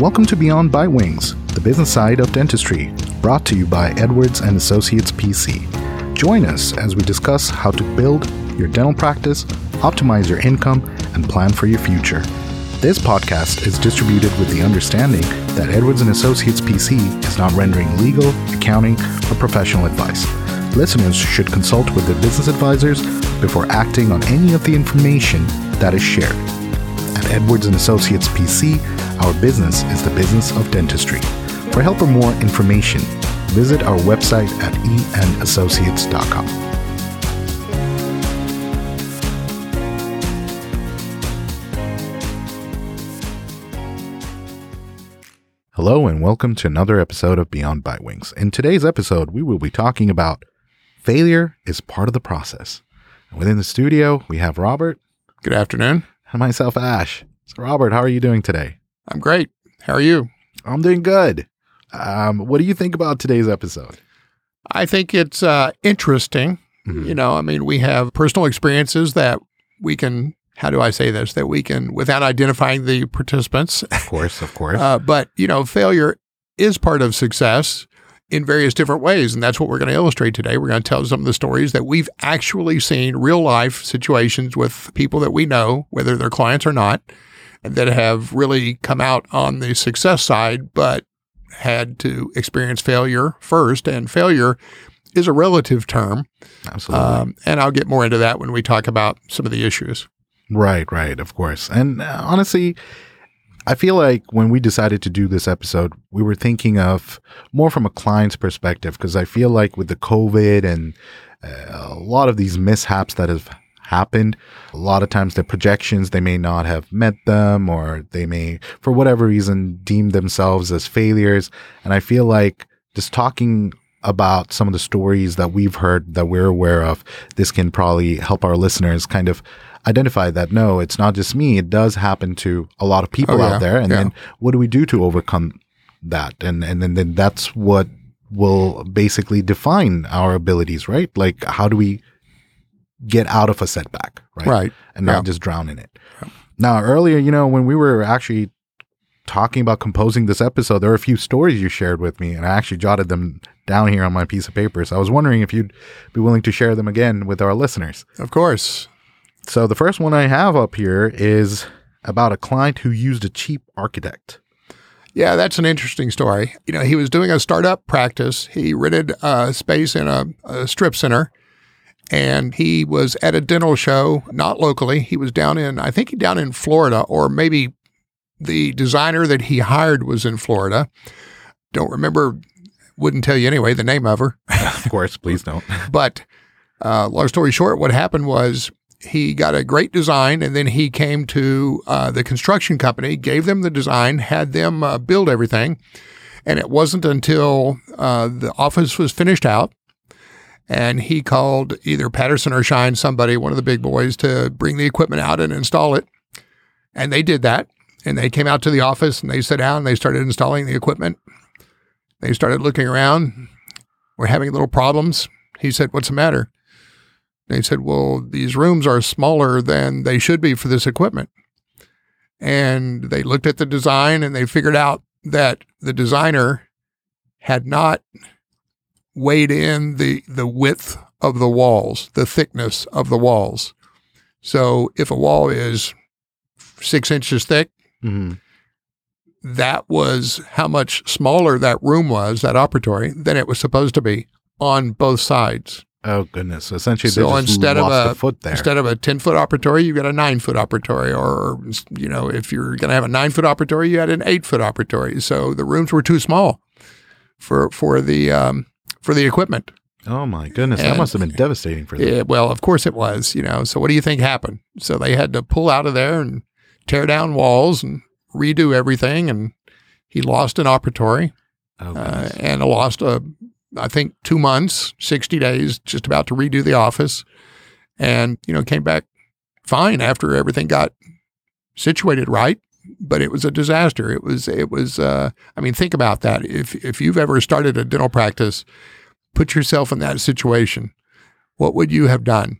Welcome to Beyond Bite Wings, the business side of dentistry, brought to you by Edwards and Associates PC. Join us as we discuss how to build your dental practice, optimize your income, and plan for your future. This podcast is distributed with the understanding that Edwards and Associates PC is not rendering legal, accounting, or professional advice. Listeners should consult with their business advisors before acting on any of the information that is shared. At Edwards and Associates PC, our business is the business of dentistry. For help or more information, visit our website at eandassociates.com. Hello and welcome to another episode of Beyond Bite Wings. In today's episode, we will be talking about failure is part of the process. And within the studio, we have Robert Good afternoon. and myself, Ash. So, Robert, how are you doing today? I'm great. How are you? I'm doing good. Um, what do you think about today's episode? I think it's uh, interesting. Mhm. You know, I mean, we have personal experiences that we can, how do I say this, that we can, without identifying the participants, Of course, of course. uh, but, you know, failure is part of success in various different ways. And that's what we're going to illustrate today. We're going to tell some of the stories that we've actually seen real life situations with people that we know, whether they're clients or not, that have really come out on the success side, but had to experience failure first. And failure is a relative term. Absolutely. Um, and I'll get more into that when we talk about some of the issues. right, right, of course. And uh, honestly, I feel like when we decided to do this episode, we were thinking of more from a client's perspective because I feel like with the COVID and uh, a lot of these mishaps that have happened, a lot of times the projections, they may not have met them or they may, for whatever reason, deem themselves as failures. And I feel like just talking about some of the stories that we've heard that we're aware of, this can probably help our listeners kind of identify that no, it's not just me. It does happen to a lot of people Oh, yeah. out there. And Yeah. then what do we do to overcome that? And, and then, then that's what will basically define our abilities, right? Like how do we get out of a setback, right? Right. And not Yeah. just drown in it. Now, earlier, you know, when we were actually talking about composing this episode, there were a few stories you shared with me, and I actually jotted them down here on my piece of paper. So I was wondering if you'd be willing to share them again with our listeners. Of course. So the first one I have up here is about a client who used a cheap architect. Yeah, that's an interesting story. You know, he was doing a startup practice. He rented a space in a, a strip center and he was at a dental show, not locally. He was down in, I think, he down in Florida, or maybe the designer that he hired was in Florida. Don't remember, wouldn't tell you anyway, the name of her. Of course, please don't. But uh, long story short, what happened was he got a great design, and then he came to uh, the construction company, gave them the design, had them uh, build everything, and it wasn't until uh, the office was finished out. And he called either Patterson or Schein, somebody, one of the big boys, to bring the equipment out and install it. And they did that. And they came out to the office and they sat down and they started installing the equipment. They started looking around. We're having little problems. He said, What's the matter? They said, Well, these rooms are smaller than they should be for this equipment. And they looked at the design and they figured out that the designer had not weighed in the, the width of the walls, the thickness of the walls. So if a wall is six inches thick, hmm that was how much smaller that room was, that operatory, than it was supposed to be on both sides. Oh goodness! So essentially, So instead of a- foot there. Instead of a 10 foot operatory, you got a nine foot operatory. Or, you know, if you're going to have a nine foot operatory, you had an eight foot operatory. So the rooms were too small for, for the, um, for the equipment. oh my goodness, that must have been devastating for them. Yeah, well, of course it was, you know. So what do you think happened? So they had to pull out of there and tear down walls and redo everything. And he lost an operatory. oh uh, and lost a, I think two months, sixty days, just about to redo the office, and you know came back fine after everything got situated right. But it was a disaster. It was it was. Uh, I mean, think about that. If if you've ever started a dental practice, put yourself in that situation. What would you have done?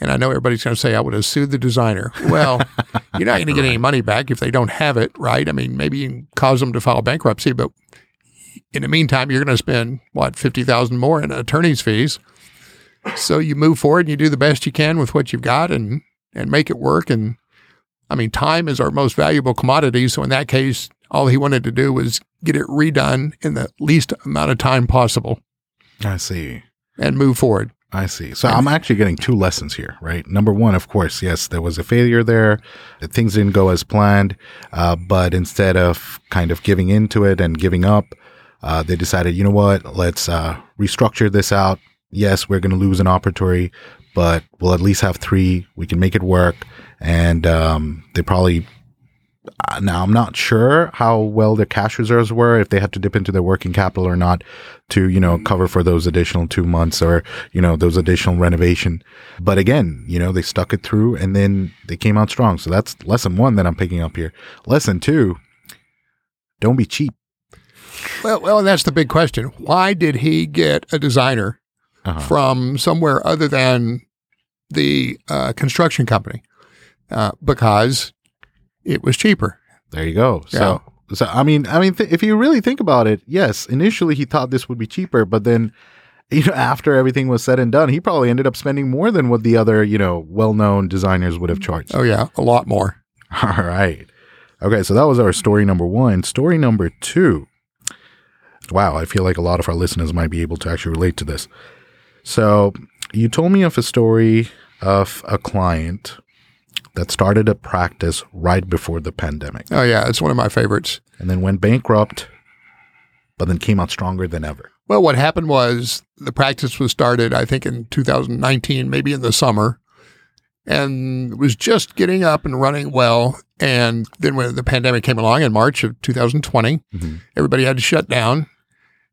And I know everybody's going to say I would have sued the designer. Well, you're not going to get any money back if they don't have it, right? I mean, maybe you can cause them to file bankruptcy, but in the meantime, you're going to spend what fifty thousand more in attorney's fees. So you move forward and you do the best you can with what you've got and and make it work. And I mean, time is our most valuable commodity. So in that case, all he wanted to do was get it redone in the least amount of time possible. I see. And move forward. I see. So I'm actually getting two lessons here, right? Number one, of course, yes, there was a failure there. Things didn't go as planned. Uh, but instead of kind of giving into it and giving up, uh, they decided, you know what, let's uh, restructure this out. Yes, we're going to lose an operatory, but we'll at least have three. We can make it work. And um, they probably uh, now I'm not sure how well their cash reserves were, if they had to dip into their working capital or not to, you know, cover for those additional two months or, you know, those additional renovation. But again, you know, they stuck it through and then they came out strong. So that's lesson one that I'm picking up here. Lesson two, don't be cheap. Well, well, that's the big question. Why did he get a designer uh-huh. from somewhere other than the uh, construction company? Uh, because it was cheaper. There you go. Yeah. So, so I mean, I mean, th- if you really think about it, yes, initially he thought this would be cheaper, but then, you know, after everything was said and done, he probably ended up spending more than what the other, you know, well-known designers would have charged. Oh yeah, a lot more. All right. Okay, so that was our story number one. Story number two. Wow, I feel like a lot of our listeners might be able to actually relate to this. So, you told me of a story of a client that started a practice right before the pandemic. Oh, yeah. It's one of my favorites. And then went bankrupt, but then came out stronger than ever. Well, what happened was the practice was started, I think, in 2019, maybe in the summer, and was just getting up and running well. And then when the pandemic came along in March of 2020, mm-hmm. everybody had to shut down.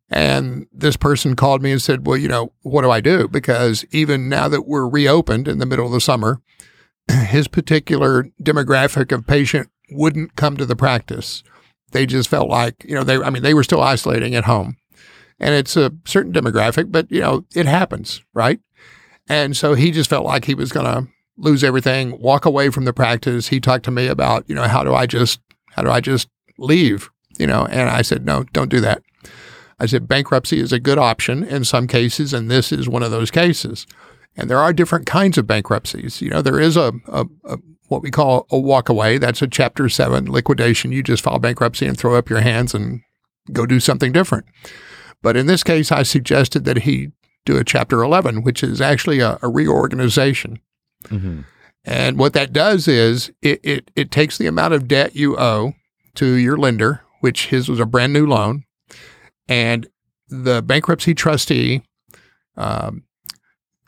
And this person called me and said, Well, you know, what do I do? Because even now that we're reopened in the middle of the summer, his particular demographic of patient wouldn't come to the practice. They just felt like, you know, they, I mean, they were still isolating at home. And it's a certain demographic, but, you know, it happens, right? And so he just felt like he was going to lose everything, walk away from the practice. He talked to me about, you know, how do I just, how do I just leave? You know, and I said, no, don't do that. I said, bankruptcy is a good option in some cases, and this is one of those cases. And there are different kinds of bankruptcies. You know, there is a, a, a what we call a walkaway. That's a Chapter 7 liquidation. You just file bankruptcy and throw up your hands and go do something different. But in this case, I suggested that he do a Chapter 11, which is actually a, a reorganization. Mm-hmm. And what that does is it, it, it takes the amount of debt you owe to your lender, which his was a brand new loan, and the bankruptcy trustee um,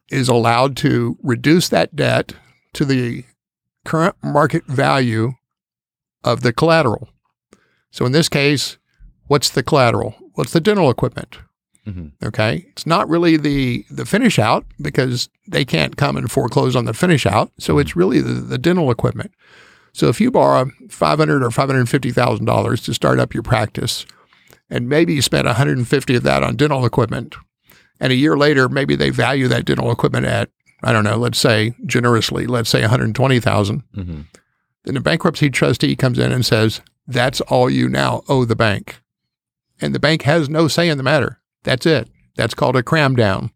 is allowed to reduce that debt to the current market value of the collateral. So in this case, what's the collateral? What's the dental equipment? Mm-hmm. Okay, it's not really the the finish out because they can't come and foreclose on the finish out. So mm-hmm. it's really the, the dental equipment. So if you borrow five hundred or five hundred fifty thousand dollars to start up your practice, and maybe you spent one hundred and fifty of that on dental equipment, and a year later, maybe they value that dental equipment at, I don't know, let's say generously, let's say 120,000. Mm-hmm. Then the bankruptcy trustee comes in and says, that's all you now owe the bank. And the bank has no say in the matter. That's it. That's called a cram down.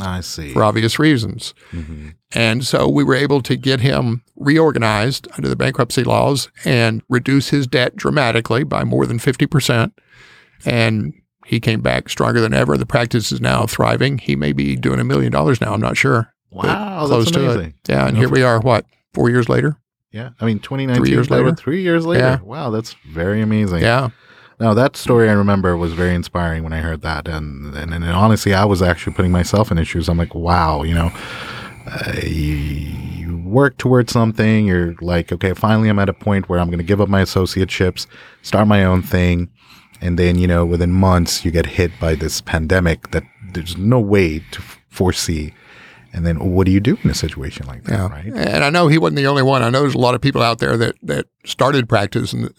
I see. For obvious reasons. Mm-hmm. And so we were able to get him reorganized under the bankruptcy laws and reduce his debt dramatically by more than 50%. And he came back stronger than ever. The practice is now thriving. He may be doing a million dollars now. I'm not sure. Wow, close to it. Yeah, and here we are. What four years later? Yeah, I mean, 2019. Three years later. Three years later. Yeah. Wow, that's very amazing. Yeah. Now that story I remember was very inspiring when I heard that, and and, and honestly, I was actually putting myself in issues. I'm like, wow, you know, uh, you, you work towards something. You're like, okay, finally, I'm at a point where I'm going to give up my associateships, start my own thing and then you know within months you get hit by this pandemic that there's no way to foresee and then what do you do in a situation like that yeah. right and i know he wasn't the only one i know there's a lot of people out there that that started practice and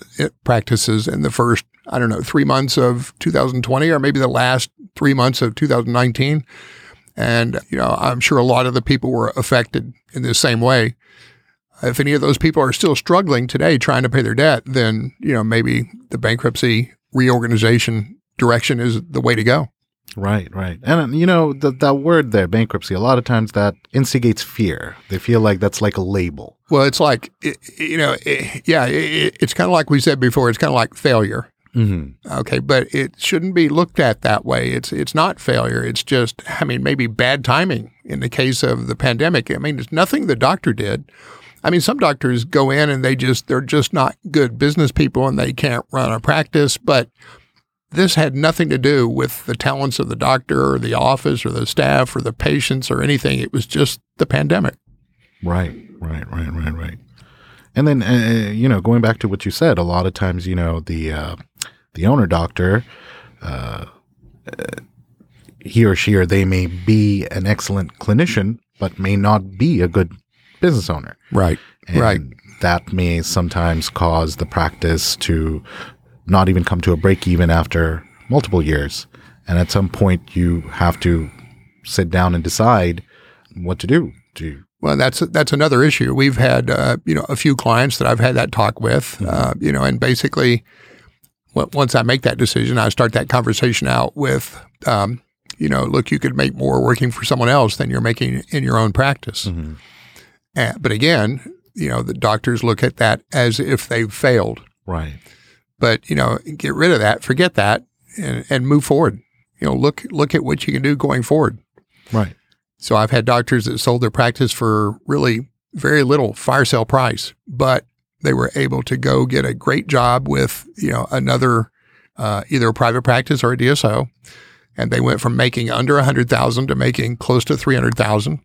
practices in the first i don't know three months of 2020 or maybe the last three months of 2019 And, you know, I'm sure a lot of the people were affected in the same way. If any of those people are still struggling today trying to pay their debt, then, you know, maybe the bankruptcy reorganization direction is the way to go. Right, right. And you know, the, that word there, bankruptcy, a lot of times that instigates fear. They feel like that's like a label. Well, it's like, you know, yeah, it's kind of like we said before, it's kind of like failure. Mm-hmm. Okay, but it shouldn't be looked at that way. It's it's not failure. It's just, I mean, maybe bad timing in the case of the pandemic. I mean, it's nothing the doctor did. I mean, some doctors go in and they just they're just not good business people and they can't run a practice, but this had nothing to do with the talents of the doctor or the office or the staff or the patients or anything. It was just the pandemic. Right, right, right, right, right. And then, uh, you know, going back to what you said, a lot of times, you know, the uh, the owner doctor, uh, he or she or they may be an excellent clinician, but may not be a good business owner. Right, and right. That may sometimes cause the practice to not even come to a break even after multiple years. And at some point, you have to sit down and decide what to do. Do well, that's that's another issue. We've had uh, you know a few clients that I've had that talk with, mm-hmm. uh, you know, and basically, once I make that decision, I start that conversation out with, um, you know, look, you could make more working for someone else than you're making in your own practice. Mm-hmm. Uh, but again, you know, the doctors look at that as if they've failed. Right. But you know, get rid of that, forget that, and, and move forward. You know, look look at what you can do going forward. Right. So I've had doctors that sold their practice for really very little fire sale price, but they were able to go get a great job with you know another uh, either a private practice or a DSO, and they went from making under a hundred thousand to making close to three hundred thousand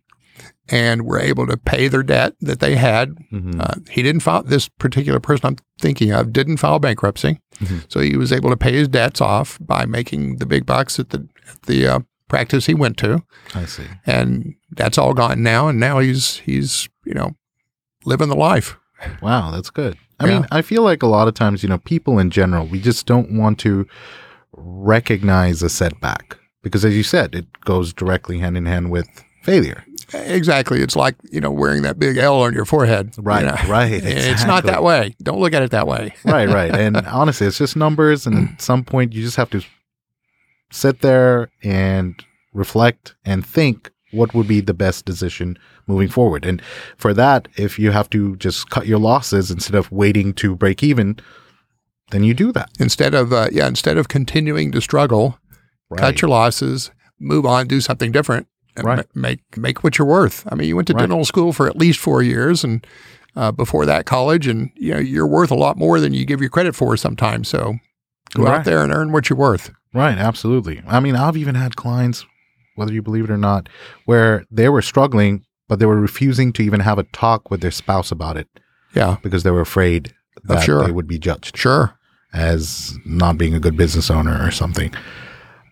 and were able to pay their debt that they had. Mm-hmm. Uh, he didn't file, this particular person I'm thinking of didn't file bankruptcy. Mm-hmm. So he was able to pay his debts off by making the big bucks at the, at the uh, practice he went to. I see. And that's all gone now. And now he's, he's, you know, living the life. Wow, that's good. I yeah. mean, I feel like a lot of times, you know, people in general, we just don't want to recognize a setback because, as you said, it goes directly hand in hand with failure. Exactly. It's like, you know, wearing that big L on your forehead. Right, you know? right. Exactly. It's not that way. Don't look at it that way. right, right. And honestly, it's just numbers. And at some point, you just have to sit there and reflect and think what would be the best decision moving forward. And for that, if you have to just cut your losses instead of waiting to break even, then you do that. Instead of, uh, yeah, instead of continuing to struggle, right. cut your losses, move on, do something different right. make make what you're worth. I mean, you went to right. dental school for at least four years, and uh, before that, college, and you know you're worth a lot more than you give you credit for sometimes. So go right. out there and earn what you're worth. Right, absolutely. I mean, I've even had clients, whether you believe it or not, where they were struggling, but they were refusing to even have a talk with their spouse about it. Yeah, because they were afraid that oh, sure. they would be judged. Sure, as not being a good business owner or something.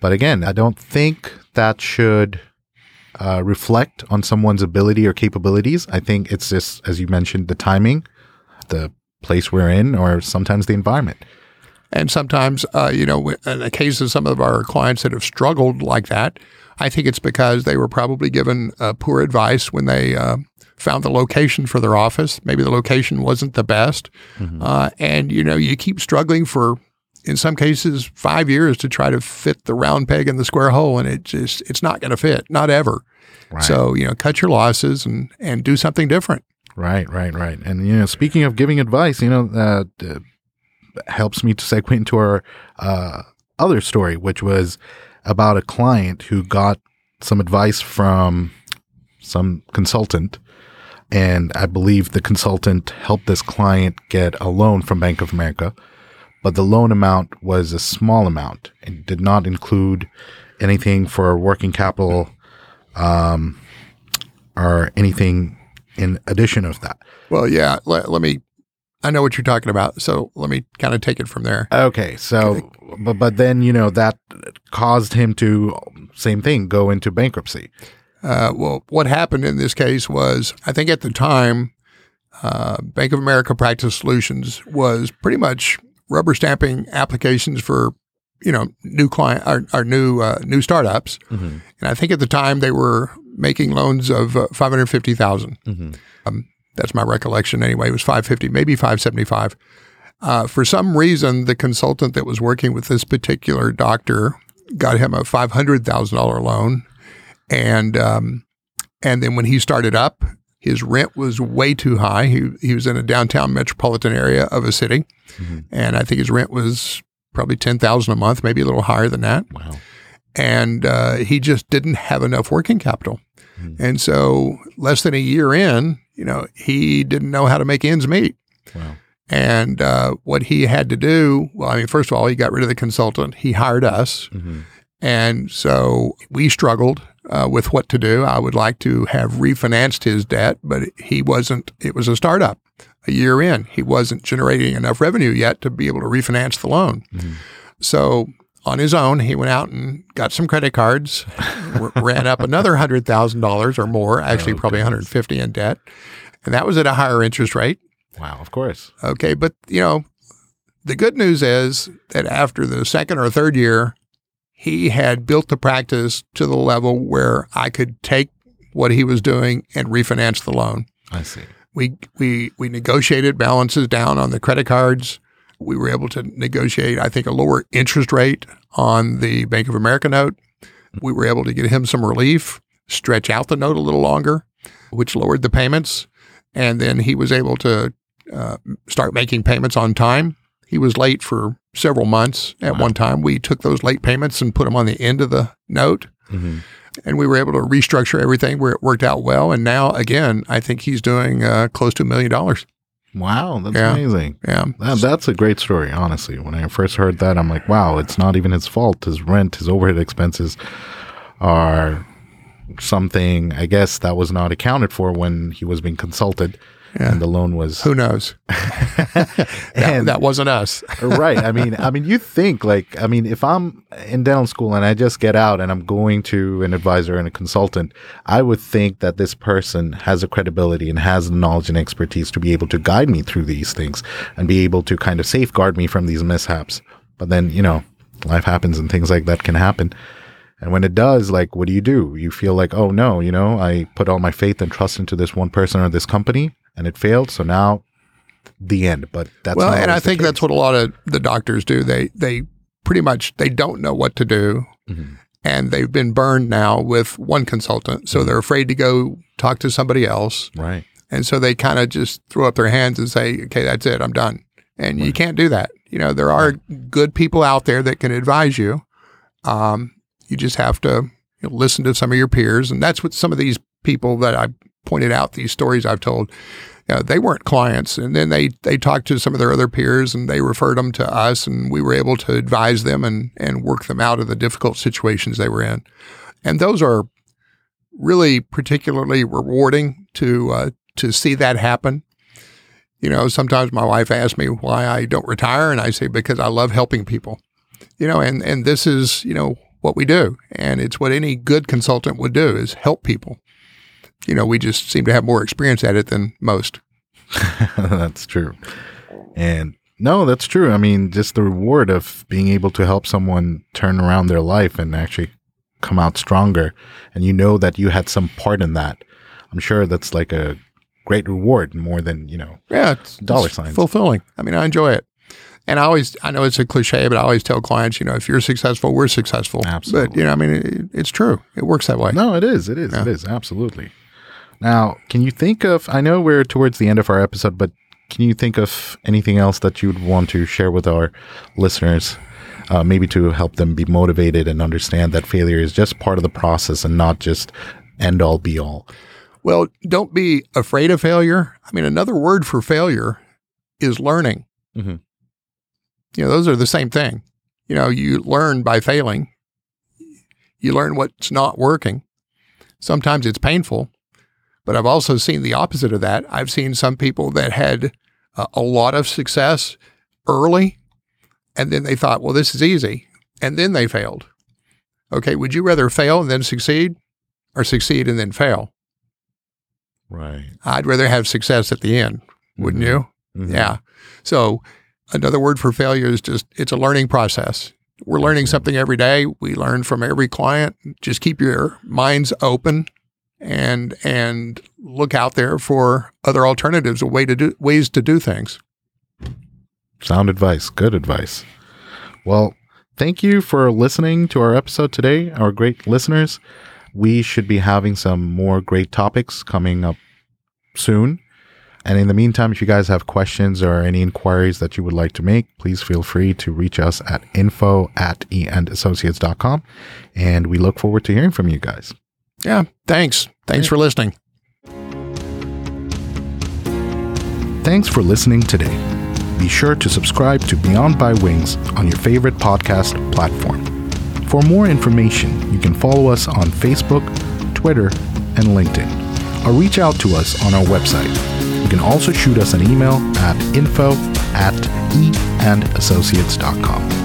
But again, I don't think that should uh, reflect on someone's ability or capabilities. I think it's just, as you mentioned, the timing, the place we're in, or sometimes the environment. And sometimes, uh, you know, in the case of some of our clients that have struggled like that, I think it's because they were probably given uh, poor advice when they uh, found the location for their office. Maybe the location wasn't the best. Mm-hmm. Uh, and, you know, you keep struggling for, in some cases, five years to try to fit the round peg in the square hole. And it just, it's not going to fit, not ever. Right. So, you know, cut your losses and, and do something different. Right, right, right. And, you know, speaking of giving advice, you know, uh, helps me to segue into our uh, other story, which was about a client who got some advice from some consultant. And I believe the consultant helped this client get a loan from Bank of America, but the loan amount was a small amount and did not include anything for working capital um, or anything in addition of that. Well, yeah. Let, let me. I know what you're talking about, so let me kind of take it from there. Okay, so but but then you know that caused him to same thing go into bankruptcy. Uh, well, what happened in this case was, I think at the time, uh, Bank of America Practice Solutions was pretty much rubber stamping applications for you know, new client, our, our new uh, new startups, Mm-hmm. and I think at the time they were making loans of uh, five hundred fifty thousand. Mm-hmm. Um, that's my recollection anyway. It was five fifty, maybe five seventy five. Uh, for some reason, the consultant that was working with this particular doctor got him a five hundred thousand dollar loan, and um, and then when he started up, his rent was way too high. He he was in a downtown metropolitan area of a city, Mhm. and I think his rent was probably ten thousand a month, maybe a little higher than that. Wow. And uh, he just didn't have enough working capital, Mhm. and so less than a year in, you know, he didn't know how to make ends meet. Wow. And uh, what he had to do, well, I mean, first of all, he got rid of the consultant. He hired us. Mm-hmm. And so we struggled uh, with what to do. I would like to have refinanced his debt, but he wasn't, it was a startup a year in. He wasn't generating enough revenue yet to be able to refinance the loan. Mhm. So on his own, he went out and got some credit cards, r- ran up another $100,000 or more, actually Oh, probably goodness. 150 in debt. And that was at a higher interest rate. Wow. Of course. Okay, but you know, the good news is that after the second or third year, he had built the practice to the level where I could take what he was doing and refinance the loan. I see. We we we negotiated balances down on the credit cards. We were able to negotiate, I think, a lower interest rate on the Bank of America note. We were able to get him some relief, stretch out the note a little longer, which lowered the payments. And then he was able to uh, start making payments on time. He was late for several months at Wow. one time. We took those late payments and put them on the end of the note Mm-hmm. and we were able to restructure everything where it worked out well. And now, again, I think he's doing uh, close to a million dollars. Wow. That's Yeah. amazing. Yeah. That, that's a great story, honestly. When I first heard that, I'm like, wow, it's not even his fault. His rent, his overhead expenses are something, I guess, that was not accounted for when he was being consulted Yeah. and the loan was. Who knows? That, And- that wasn't us. right. I mean, I mean, you think like, I mean, if I'm in dental school and I just get out and I'm going to an advisor and a consultant, I would think that this person has a credibility and has the knowledge and expertise to be able to guide me through these things and be able to kind of safeguard me from these mishaps. But then, you know, life happens and things like that can happen. And when it does, like, what do you do? You feel like, oh no, you know, I put all my faith and trust into this one person or this company and it failed. So now the end. But that's well, and I think that's what a lot of the doctors do. They they pretty much they don't know what to do, Mhm. and they've been burned now with one consultant, so they're afraid to go talk to somebody else, Right. and so they kind of just throw up their hands and say, "Okay, that's it, I'm done." And you can't do that. You know, there are good people out there that can advise you. Um, you just have to you know, listen to some of your peers, and that's what some of these people that I pointed out, these stories I've told, know, they weren't clients, and then they they talked to some of their other peers, and they referred them to us, and we were able to advise them and and work them out of the difficult situations they were in, and those are really particularly rewarding to uh, to see that happen. You know, sometimes my wife asks me why I don't retire, and I say because I love helping people. You know, and and this is you know what we do, and it's what any good consultant would do is help people. You know, we just seem to have more experience at it than most. that's true. And no, that's true. I mean, just the reward of being able to help someone turn around their life and actually come out stronger. And you know that you had some part in that. I'm sure that's like a great reward more than, you know, Yeah, it's Dollar it's signs. fulfilling. I mean, I enjoy it. And I always, I know it's a cliche, but I always tell clients, you know, if you're successful, we're successful. Absolutely. But, you know, I mean, it, it's true. It works that way. No, it is. It is. It Yeah. is. Absolutely. Now, can you think of, I know we're towards the end of our episode, but can you think of anything else that you'd want to share with our listeners? Uh, maybe to help them be motivated and understand that failure is just part of the process and not just end all be all. Well, don't be afraid of failure. I mean, another word for failure is learning. Mhm. You know, those are the same thing. You know, you learn by failing. You learn what's not working. Sometimes it's painful, but I've also seen the opposite of that. I've seen some people that had uh, a lot of success early, and then they thought, well, this is easy. And then they failed. Okay, would you rather fail and then succeed or succeed and then fail? Right. I'd rather have success at the end, wouldn't Mhm. you? Mhm. Yeah. So another word for failure is just it's a learning process. we're learning something every day. We learn from every client. Just keep your minds open and and look out there for other alternatives, a way to do ways to do things. Sound advice. Good advice. Well, thank you for listening to our episode today, our great listeners. We should be having some more great topics coming up soon. And in the meantime, if you guys have questions or any inquiries that you would like to make, please feel free to reach us at info at eandassociates.com. And we look forward to hearing from you guys. Yeah. Thanks. Thanks for listening. Thanks for listening today. Be sure to subscribe to Beyond Bite Wings on your favorite podcast platform. For more information, you can follow us on Facebook, Twitter, and LinkedIn, or reach out to us on our website. You can also shoot us an email at info at eandassociates.com.